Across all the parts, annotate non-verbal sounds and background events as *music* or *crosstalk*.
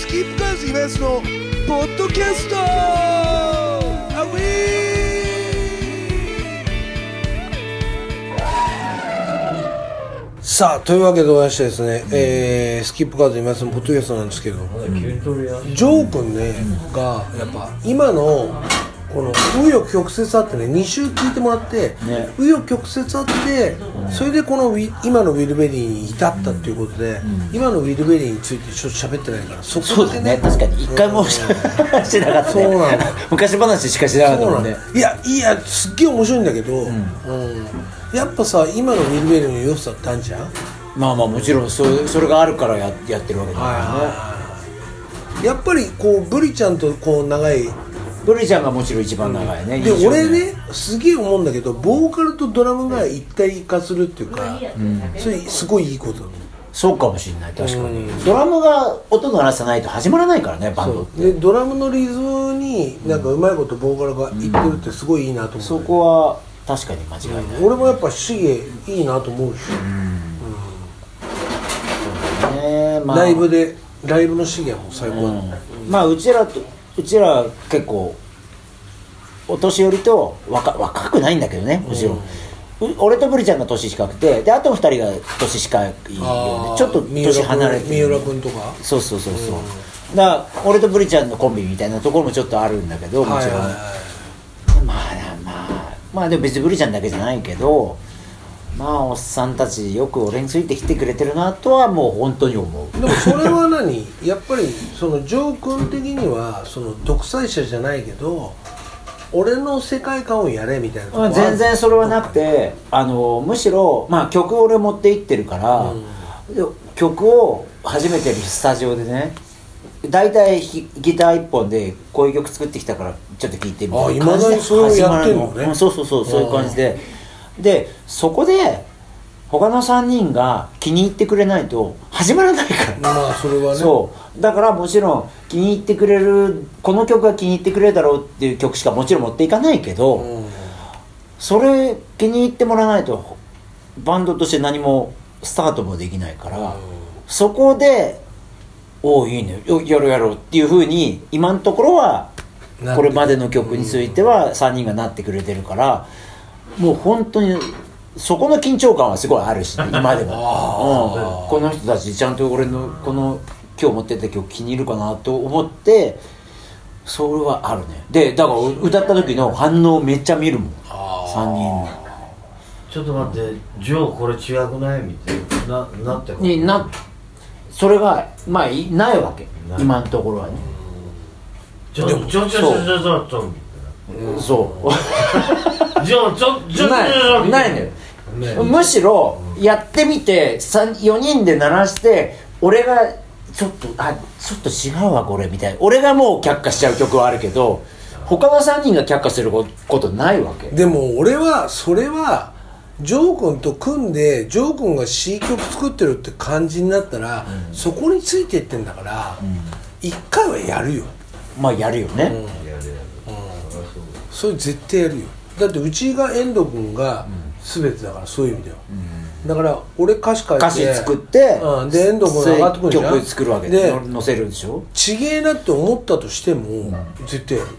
スキップカウズイマヤスのポッドキャスト。アウさあというわけでございましてですね、えースキップカウズイマヤスのポッドキャストなんですけどジョー君ね、がやっぱ今のこの紆余曲折あってね2週聞いてもらってね。紆余曲折あってそれでこの今のウィル・ベリーに至ったっていうことで、今のウィル・ベリーについてちょっと喋ってないからそこでね。確かに。一回も *laughs* ししてなかったね。そうなの。昔話しかしなかったもんね。いやいやすっげえ面白いんだけど、うん。やっぱさ今のウィル・ベリーの良さってあるじゃん？まあまあもちろんそれそれがあるからややってるわけだからね。やっぱりこうブリちゃんとこう長いブリちゃんがもちろん一番長いねで俺ねすげえ思うんだけどボーカルとドラムが一体化するっていうか、それすごいいいことそうかもしれない確かに。うん。ドラムが音鳴らさないと始まらないからねバンドって。でドラムのリズムになんかうまいことボーカルがいってるってすごいいいなと思う、そこは確かに間違いない。俺もやっぱシゲいいなと思うし、ね。まあ。ライブでライブのシゲはもう最高だ、うん。まあうちらとうちら結構お年寄りと若若くないんだけどねもちろん、う俺とブリちゃんが年近くてであと二人が年近いよね。ちょっと年離れて三浦君とか？そうそうそうそう、だから俺とブリちゃんのコンビみたいなところもちょっとあるんだけどもちろん、まあまあまあでも別にブリちゃんだけじゃないけどまあおっさんたちよく俺についてきてくれてるなとはもう本当に思う。でもそれは何？*laughs* やっぱりそのジョー君的にはその独裁者じゃないけど俺の世界観をやれみたいな全然それはなくてあのむしろ、まあ、曲を俺持っていってるから、で曲を初めてスタジオでね大体ひギター一本でこういう曲作ってきたからちょっと聴いてみたいな感じであ未だにそれをやってんのね。始まるうんそうそうそうそういう感じででそこで他の3人が気に入ってくれないと始まらないから。まあそれはね。そう。だからもちろん気に入ってくれるこの曲が気に入ってくれるだろうっていう曲しかもちろん持っていかないけど、うん。それ気に入ってもらわないとバンドとして何もスタートもできないから、そこで「おおいいね。よやろうやろう」っていうふうに今のところはこれまでの曲については3人がなってくれてるからもう本当にそこの緊張感はすごいあるし、ね、*laughs* 今でも、うん、この人たちちゃんと俺のこの今日持ってった曲気に入るかなと思ってそれはあるね。でだから歌った時の反応めっちゃ見るもん。3人。ちょっと待ってジョーこれ違くないみたいな。ななってことになそれがまあいないわけ。今のところはね。ちょちょちょちょちょちょちょそう *laughs* ジョーちょちょないないのよむしろやってみて4人で鳴らして俺がちょっとあちょっと違うわこれみたいな俺がもう却下しちゃう曲はあるけど他の3人が却下することないわけでも俺はそれはジョー君と組んでジョー君が C 曲作ってるって感じになったら、そこについていってんだから一、回はやるよまあやるよね、やるやるそれ絶対やるよだってうちが遠藤君が全てだからそういう意味では、だから俺歌詞書いて歌詞作って、うん、で遠藤君が上がってくるじゃん。曲作るわけでで載せるでしょ？ちげえなって思ったとしても、絶対やる。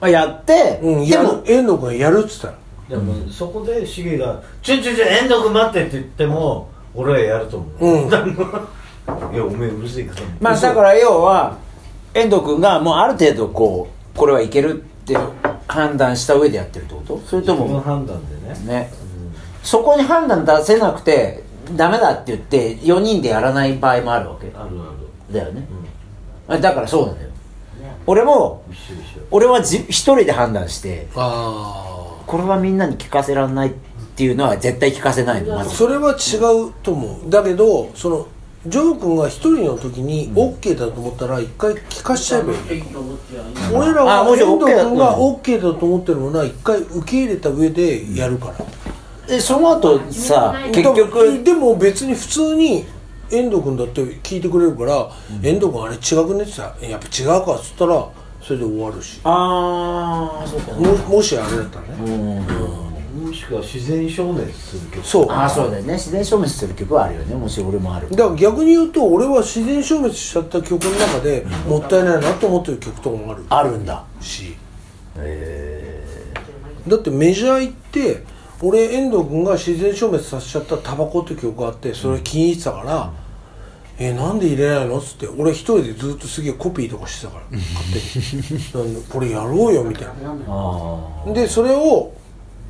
まあやって、うんでも遠藤君がやるっつったらでもそこでシゲが「ちょちょちょ遠藤君待って」って言っても俺はやると思う。うん。*laughs* いやおめえうるせえから。まあだから要は遠藤君がもうある程度こうこれはいけるって判断した上でやってるってこと？それと自分のも判断でね。ね、そこに判断出せなくてダメだって言って4人でやらない場合もあるわけ。あるある。だよね、あだからそうなんだよ。俺も俺はじ一人で判断してあこれはみんなに聞かせられないっていうのは絶対聞かせないのまあず。それは違うと思う。だけどそのジョー君が一人の時に OK だと思ったら一回聞かしちゃえばいい、俺らは遠藤 OK だ君が OK だと思ってるものは一回受け入れた上でやるから、でその後さ結局でも別に普通に遠藤君だって聞いてくれるから、遠藤君あれ違くねってさやっぱ違うかっつったらそれで終わるし。ああそうか。ももしあれだったらね、うんもしくは自然消滅する曲。そう。ああそうだよね。自然消滅する曲はあるよね。もし俺もある。だから逆に言うと俺は自然消滅しちゃった曲の中でもったいないなと思ってる曲とかもある。あるんだ。し。へだってメジャー行って俺遠藤君が自然消滅させちゃった「タバコ」って曲があってそれ気に入ってたから「えなんで入れないの?」っつって俺一人でずっとすげえコピーとかしてたから勝手に。なんでこれやろうよみたいな。あでそれを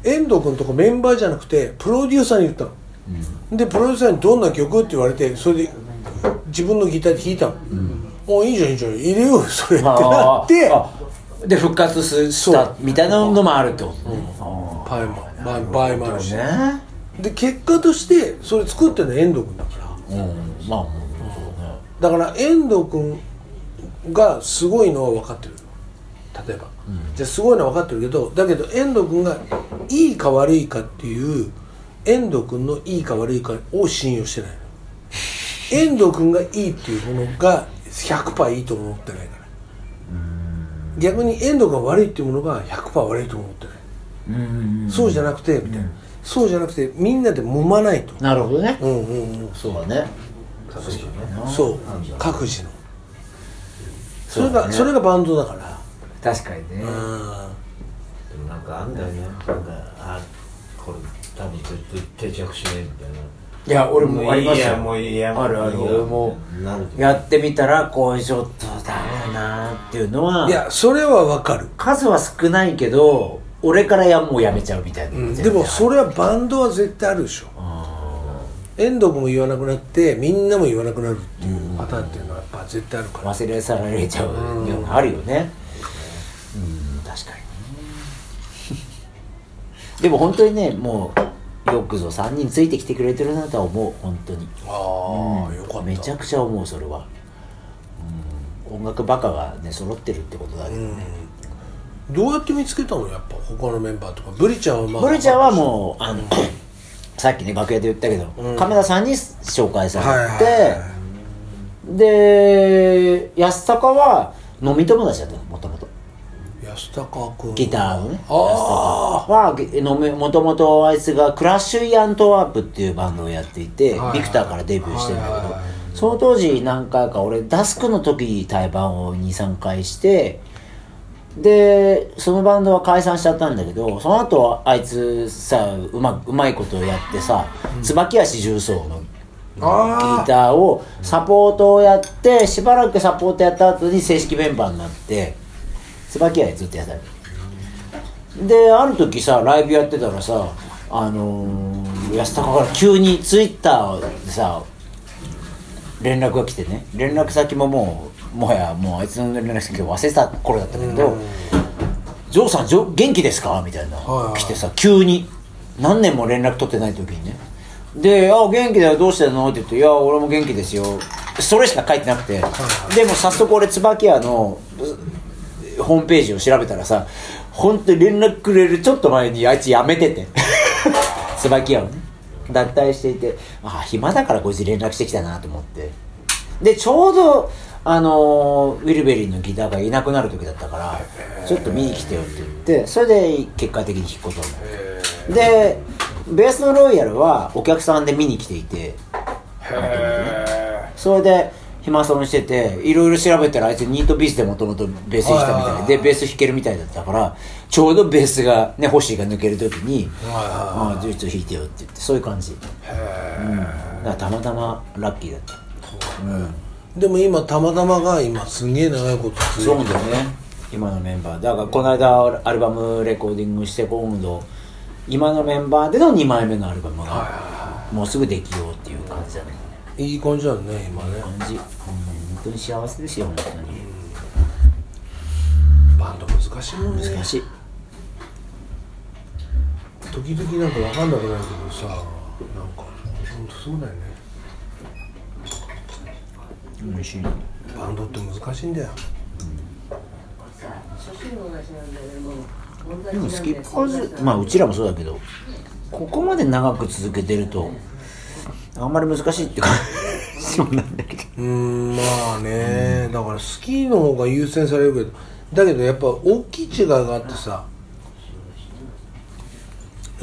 遠藤君とかメンバーじゃなくてプロデューサーに言ったの、でプロデューサーに「どんな曲?」って言われてそれで自分のギターで弾いたの「もういいじゃんいいじゃん。入れようよ *laughs* それ」ってなあって。あで復活すしたみたいなのもあるってことね。場合も場合もあるし。ねで結果としてそれ作ってるの遠藤君だから。うん。まあだから遠藤君がすごいのは分かってる例えば、じゃあすごいのは分かってるけどだけど遠藤君がいいか悪いかっていう遠藤君のいいか悪いかを信用してない。の遠藤君がいいっていうものが100%いいと思ってないから。逆に遠藤が悪いっていうものが100%悪いと思ってない。うんそうじゃなくてみたいな、そうじゃなくてみんなで揉まないと。なるほどね。うんうんうん。そうだね。各自ね。そう。各自の。それそうだね。がそれがバンドだから確かにね。うん。でもなんかあんだよね。なんかあこれ多分定着しねえみたいな。いや俺もありますよ。いいやもういいやあるある俺もやってみたらこうちょっとダメだなっていうのはいやそれはわかる、数は少ないけど俺からやもうやめちゃうみたいな、うん、でもそれはバンドは絶対あるでしょ。遠藤君も言わなくなってみんなも言わなくなるっていうパターンっていうのはやっぱ絶対あるから。忘れ去られちゃうのがあるよね。うん確かにね。*laughs* でも本当にねもうよくぞ3人ついてきてくれてるなとは思う。本当に。ああよかった。めちゃくちゃ思うそれは、うん、音楽バカがね揃ってるってことだけどね、どうやって見つけたの？やっぱ他のメンバーとか。ブリちゃんはまあブリちゃんはもうあの *coughs* さっきね楽屋で言ったけど、亀田さんに紹介されて、はいはいはで安高は飲み友達だったの安高君ギターのね。あ安高はもともとあいつがクラッシュ・イ・アントワープっていうバンドをやっていて、はい。はいビクターからデビューしてるんだけど、はいはいはいその当時何回か俺ダスクの時対バンを23回してでそのバンドは解散しちゃったんだけどその後あいつさうまうまいことをやってさ、椿足重奏のギあターをサポートをやってしばらくサポートやった後に正式メンバーになって椿足ずっとやったの。である時さライブやってたらさあのー、安高から急にツイッターでさ連絡が来てね。連絡先ももうもはやもうあいつの連絡先を忘れてた頃だったんだけど「ジョーさんジョ元気ですか?」みたいな、はいはい。来てさ急に何年も連絡取ってない時にね。で「あ元気だよ。どうしてんの?」って言って「いや俺も元気ですよ」それしか書いてなくて、でも早速俺椿屋のうホームページを調べたらさ本当に連絡くれるちょっと前にあいつ辞めてて。*laughs* 椿屋をね。脱退していてああ暇だからこいつ連絡してきたなと思って。でちょうどあのーウィルベリーのギターがいなくなる時だったからちょっと見に来てよって言ってそれで結果的に弾くことになって。でベースのロイヤルはお客さんで見に来ていて。それで暇そうにしてていろいろ調べたらあいつニートビースでもともとベース弾いたみたいでベース弾けるみたいだったからちょうどベースがね星が抜ける時に「ああちょっと弾いてよ」って言ってそういう感じ、うん、だからたまたまラッキーだった。でも今たまたまが今すげえ長いこと続いてそうだよね。今のメンバー。だからこの間アルバムレコーディングして今度今のメンバーでの2枚目のアルバムがもうすぐできようっていう感じだねいい感じだね今ね。感じ、うん、本当に幸せですよ本当に。バンド難しいもんね。難しい。時々なんか分かんなくなるけどさなんか本当そうだよね。嬉しい。バンドって難しいんだよ。でもスキッパーズまあうちらもそうだけどここまで。長く続けてるとあんまり難しいって感じもなんだけど。うーんまあね、だからスキーの方が優先される。けどだけどやっぱ大きい違いがあってさ。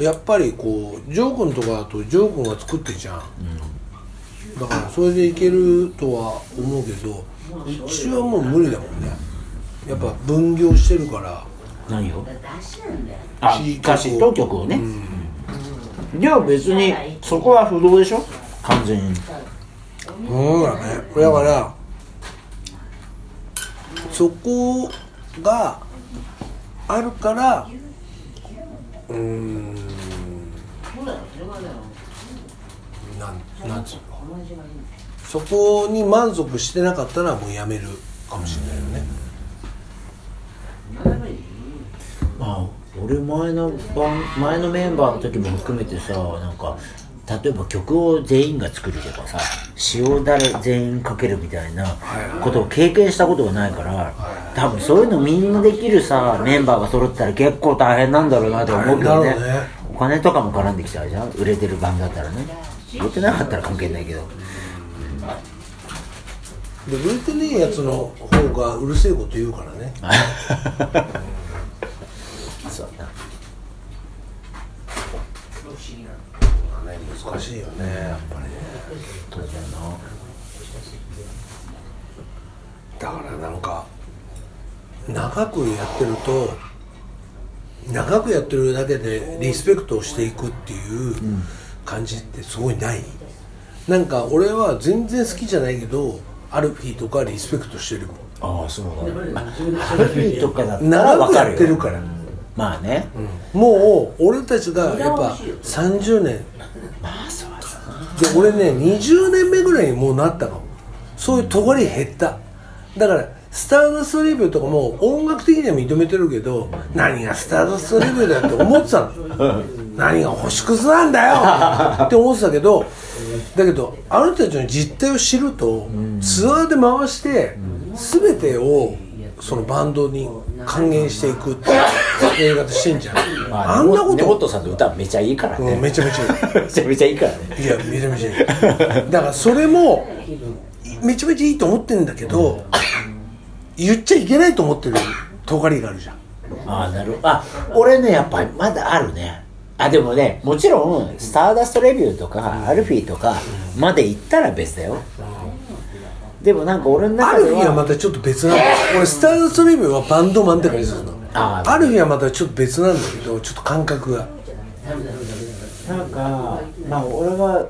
やっぱりこうジョー君とかだとジョー君が作ってんじゃん、だからそれでいけるとは思うけどうちはもう無理だもんね。やっぱ分業してるから。何を？あ詞歌詞と曲をね、じゃあ別にそこは不動でしょ？完全にそうだね。だからそこがあるからうーんなんなんつうの？そこに満足してなかったらもうやめるかもしれないよね、あ俺前の番前のメンバーの時も含めてさなんか例えば曲を全員が作るとかさ塩だれ全員かけるみたいなことを経験したことがないから多分そういうのみんなできるさメンバーが揃ったら結構大変なんだろうなと思うけどね。ね。お金とかも絡んできちゃうじゃん。売れてるバンドだったらね。売れてなかったら関係ないけど。で売れてねえやつの方がうるせえこと言うからね。*laughs* そうだなまあね難しいよねやっぱり。ねそうだよなだからなんか長くやってると長くやってるだけでリスペクトをしていくっていう感じってすごいない、なんか俺は全然好きじゃないけどアルフィーとかリスペクトしてるもん。ああそうだねアルフィーとかだったら長くや分かるよってるから、まあね、もう俺たちがやっぱ30年。まあそうだで俺ね20年目ぐらいにもうなったの。そういう尖り減った。だからスターダストレビューとかも音楽的には認めてるけど何がスターダストレビューだよって思ってたの。*laughs* 何が星屑なんだよ。って思ってたけどだけどあの人たちの実態を知るとツアーで回して全てをそのバンドに還元していくっていうやり方してんじゃん。まあ、あんなこ根本とさんの歌めちゃいいからね、うんめちゃめちゃいい。めちゃめちゃいいからね。いやめちゃめちゃいい。だからそれもめちゃめちゃいいと思ってるんだけど言っちゃいけないと思ってる尖りがあるじゃん。ああなるほど。あ俺ねやっぱりまだあるね。あでもねもちろんスターダストレビューとか、アルフィーとかまで行ったら別だよ、でもなんか俺のア中ではルフィーはまたちょっと別なんだ俺スターダストレビューはバンドマンって感じするのあー。アルフィーはまたちょっと別なんだけどちょっと感覚が。なんかまあ俺は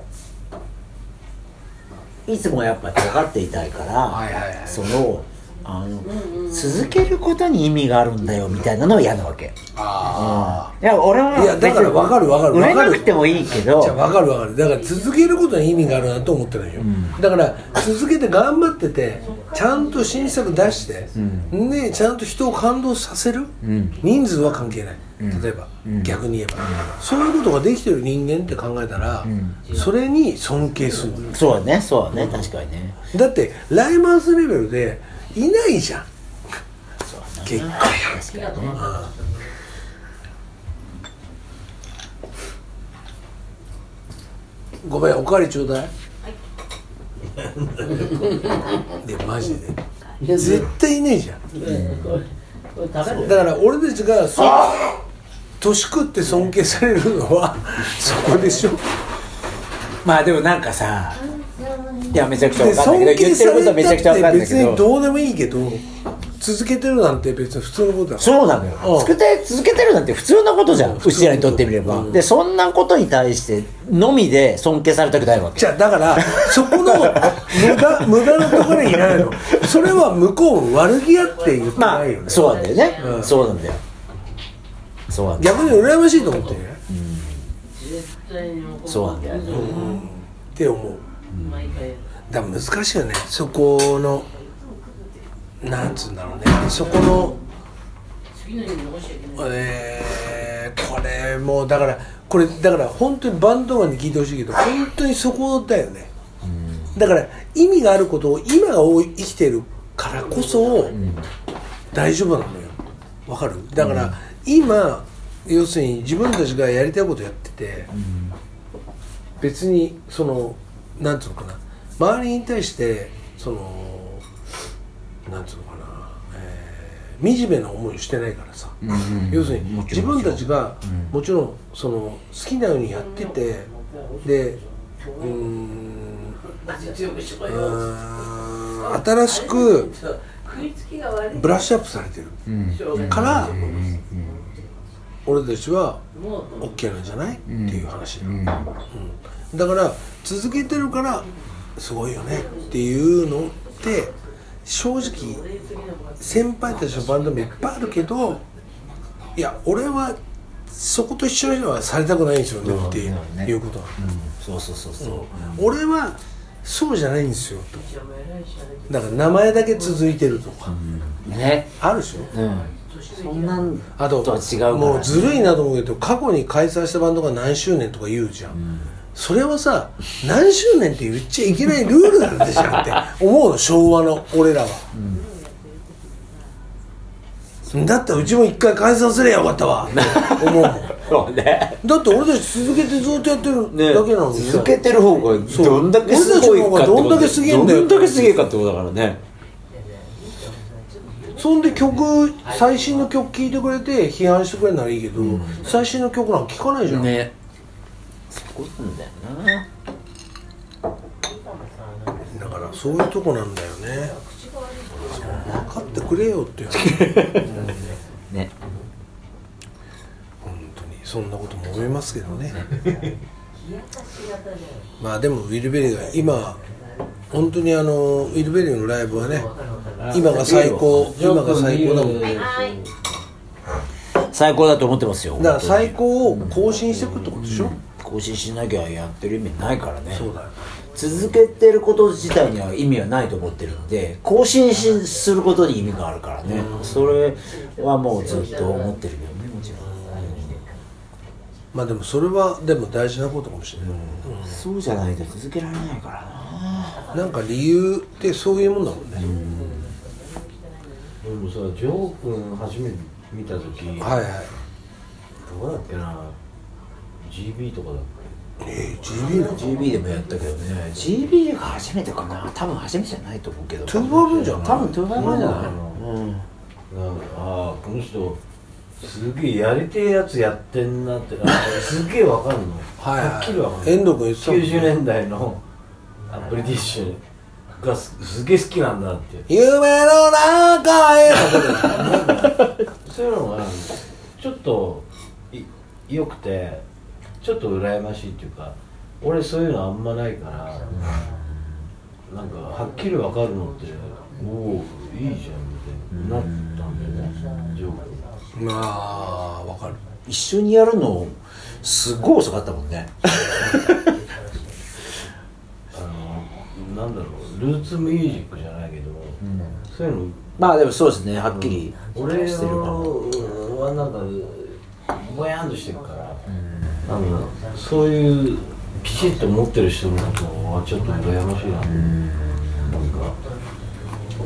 いつもやっぱ尖っていたいから、はいはいはい。そのあの続けることに意味があるんだよみたいなのは嫌なわけ。あいや俺はいやだから分かる分かる。売れ分かるなくてもいいけど。じゃあ分かる分かる。だから続けることに意味があるなと思ってないよ、だから続けて頑張っててちゃんと新作出して、でちゃんと人を感動させる、人数は関係ない。例えば、逆に言えば、そういうことができてる人間って考えたら、それに尊敬する。そうだねそうだね確かにね。だってライマースレベルでいないじゃん。結構確かにねごめんおかわりちょうだい。でマジで。絶対いねえじゃん。だから俺たちがそ年食って尊敬されるのはそこでしょ。まあでもなんかさいやめちゃくちゃで分かんないけど言ってることはめちゃくちゃ分かんない別けど。にどうでもいいけど続けてるなんて別に普通のことだ。そうなのよ。うん。続けて続けてるなんて普通なことじゃんうちらにとってみれば、でそんなことに対してのみで尊敬されたくないわけ。じゃあだからそこの *laughs* 無駄無駄なところにいないの。それは向こう悪気あって言ってまあないよね、そうなんだよね、うん。そうなんだよ。そうなんだよ。逆に羨ましいと思って。るねそうなんだよね、って思うだから難しいよね。そこのなんつうんだろうね。そこのえー、これもうだからこれだから本当にバンドマンに聞いてほしいけど本当にそこだよね。だから意味があることを今が生きてるからこそ大丈夫なのよ。わかる？だから今要するに自分たちがやりたいことやってて別にそのなんつうのかな。周りに対してそのなんつうのかな、えー惨めな思いをしてないからさ、要するに自分たちがもちろん。その好きなようにやっててでうーんうーん新しくブラッシュアップされてる。から俺たちは OK なんじゃない？っていう話うん。だから続けてるからすごいよね。っていうのって正直先輩たちのバンドもいっぱいあるけどいや俺はそこと一緒にはされたくないんですよね。っていう,、ねいうことなの、そうそうそうそう、俺はそうじゃないんですよと。だから名前だけ続いてるとか、ね。あるでしょ？うん。そんなんあととは違うね。もうずるいなと思うけど過去に開催したバンドが何周年とか言うじゃん、それはさ何周年って言っちゃいけないルールなんでしょって思うの昭和の俺らは、だったらうちも一回解散すればよかったわって思うもん。そうね。だって俺たち続けてずっとやってるねだけなのにさ。続けてる方がどんだけすごいかってこと俺たちの方がどんだけすげえんだよどんだけすげえかってことだからね。そんで曲最新の曲聴いてくれて批判してくれるならいいけど、最新の曲なんか聴かないじゃん、ねそこなんだよな。だからそういうとこなんだよね。分かってくれよっていう *laughs* ね。本当にそんなことも思いますけどね。まあでもウィル・ベリーが今本当にあのウィル・ベリーのライブはね今が最高今が最高だもん。だ最高だと思ってますよから最高を更新していくってことでしょ、更新しなきゃやってる意味ないからね。そうだよ。続けてること自体には意味はないと思ってるので更新しすることに意味があるからね、それはもうずっと思ってるけどねもちろん、まあでもそれはでも大事なことかもしれない、そうじゃないと続けられないからな。なんか理由ってそういうもんだもんね、でもさジョー君初めて見た時はいはい。どこだっけな GB とかだっえー、GB の？GB でもやったけどね。GB が初めてかな。多分初めてじゃないと思うけど。トゥーバーブンじゃない？多分トゥーバーブンじゃない、うんうん。けなんかああこの人すげえやりてえやつやってんなって。あすげえわかんの。はいはっきりわかんない遠藤君言ってたもんね。90年代のあブリティッシュがすすげえ好きなんだって。夢の中へ *laughs* そういうのがちょっとい良くてちょっと羨ましいっていうか俺そういうのあんまないからなんかはっきり分かるのっておおいいじゃんみたいになったんだよねジョークまあわかる。一緒にやるのすごい遅かったもんね。*laughs* あのなんだろうルーツミュージックじゃないけど、そういうのまあでもそうですねはっきり俺してるかも。のはなんかぼやんとしてるから、なんかそういうピシッと持ってる人のことはちょっと羨ましいな、なんか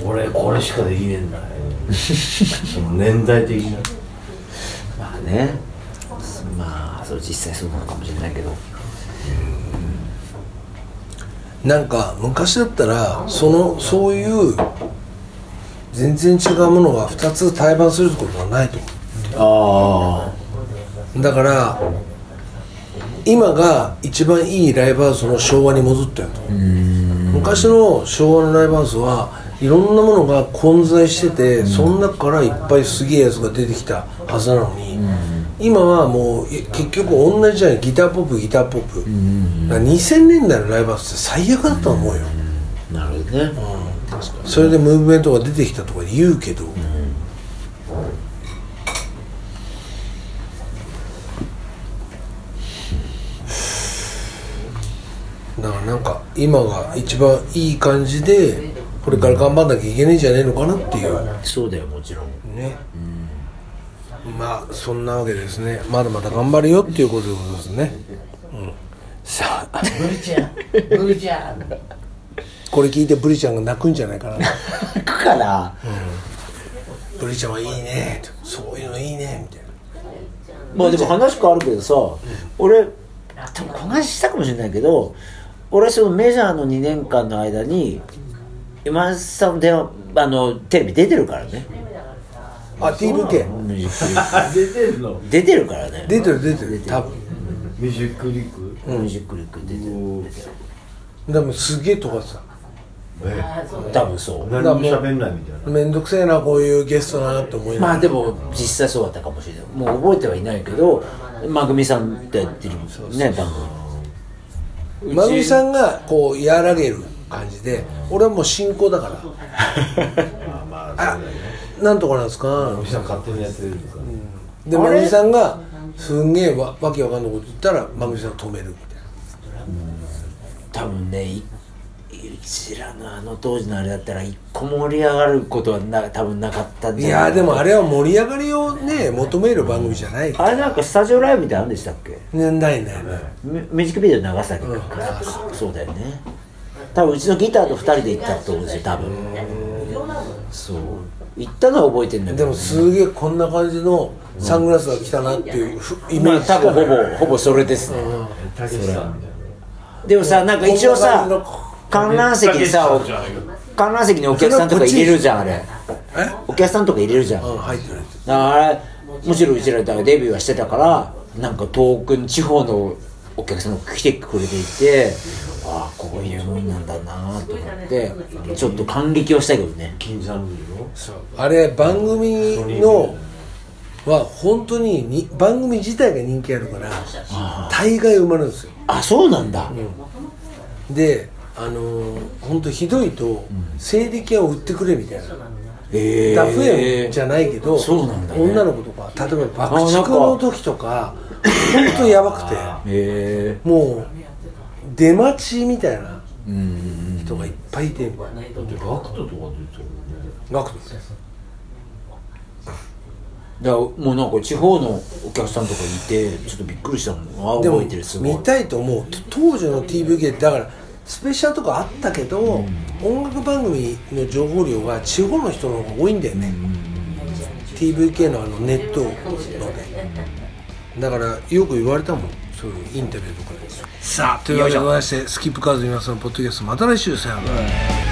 俺これしかできねえんだよその年代的な。まあね。まあそれ実際そうなのかもしれないけど。なんか昔だったらそのそういう全然違うものが2つ対バンすることはないと思あうだから今が一番いいライブハウスの昭和に戻ったよと。昔の昭和のライブハウスはいろんなものが混在してて、その中からいっぱいすげえやつが出てきたはずなのに、今はもうい結局同じじゃないギターポップギターポップ、だから2000年代のライブハウスって最悪だと思うよ、あなるほどね、それでムーブメントが出てきたとか言うけど、だからなんか今が一番いい感じでこれから頑張んなきゃいけないんじゃねえのかなっていう。そうだよもちろん。ね、まあそんなわけですね。まだまだ頑張るよっていうことでございますね、うん、さあ。ブリちゃん。ブリちゃん。これ聞いてブリちゃんが泣くんじゃないかな。行くからブリちゃんはいいね。そういうのいいね。みたいな。まあでも話変わるけどさ、俺多分この話したかもしれないけど俺そのメジャーの2年間の間に今井さんの電話あのテレビ出てるからね。ああ出てんの？ク出てるからね。出てる出てる。多分。ミュージックリック？ミュージックリック。出てる出てる。でもすげえとかさえ？多分そう。何も喋んないみたいな。めんどくせえなこういうゲストだなって思いながら。まあでも実際そうだったかもしれない。もう覚えてはいないけどまぐみさんってやってるね番組まぐみさんがこう和らげる感じで俺はもう進行だから。*laughs* あまああなんとかなんですか？おじさん勝手にやってるか？らでまぐみさんがすんげえわわけわかんないこと言ったらまぐみさん止めるみたい多分ねいうちらのあの当時のあれだったら一個も盛り上がることはな多分なかったんないじゃな。いやでもあれは盛り上がりをね求める番組じゃない。あれなんかスタジオライブみたいなのあるんでしたっけ？ねないないない。ミュミュージックビデオ長崎か、そうだよね。多分うちのギターと2人で行ったと思うんですよ多分。そう。行ったのは覚えてんだけど、でもすげえこんな感じのサングラスが来たなっていうふイメまあージしか多分ほぼほぼそれですね、たけしさんみたいでもさなんか一応さこんな感じの観覧席にさ観覧席にお客さんとか入れるじゃんあれ。え？お客さんとか入れるじゃん、うん入ってる入ってる。だからあれもちろんうちらデビューはしてたからなんか遠くに地方のお客さんが来てくれていてああこういうもんなんだなと思ってちょっと感激をしたけどね。あれ番組のは本当にに番組自体が人気あるから大概埋まるんですよ。あそうなんだ、であのー、本当ひどいと静力屋を売ってくれみたいな。へえダフ屋じゃないけどね。女の子とか例えば爆竹の時とか本当やばくて。へえもう出待ちみたいなうん人がいっぱいいて。だってガクトとかって言ってたもんねガクトだからもうなんか地方のお客さんとかいてちょっとびっくりしたもんあでも見たいと思う。当時の TVK だからスペシャルとかあったけど、音楽番組の情報量が地方の人の方が多いんだよね、TVK のあのネットのでだからよく言われたもん。そういうインタビューとかで。さあというわけでございましてスキップカーズ皆さんのポッドキャストまた来週さよなら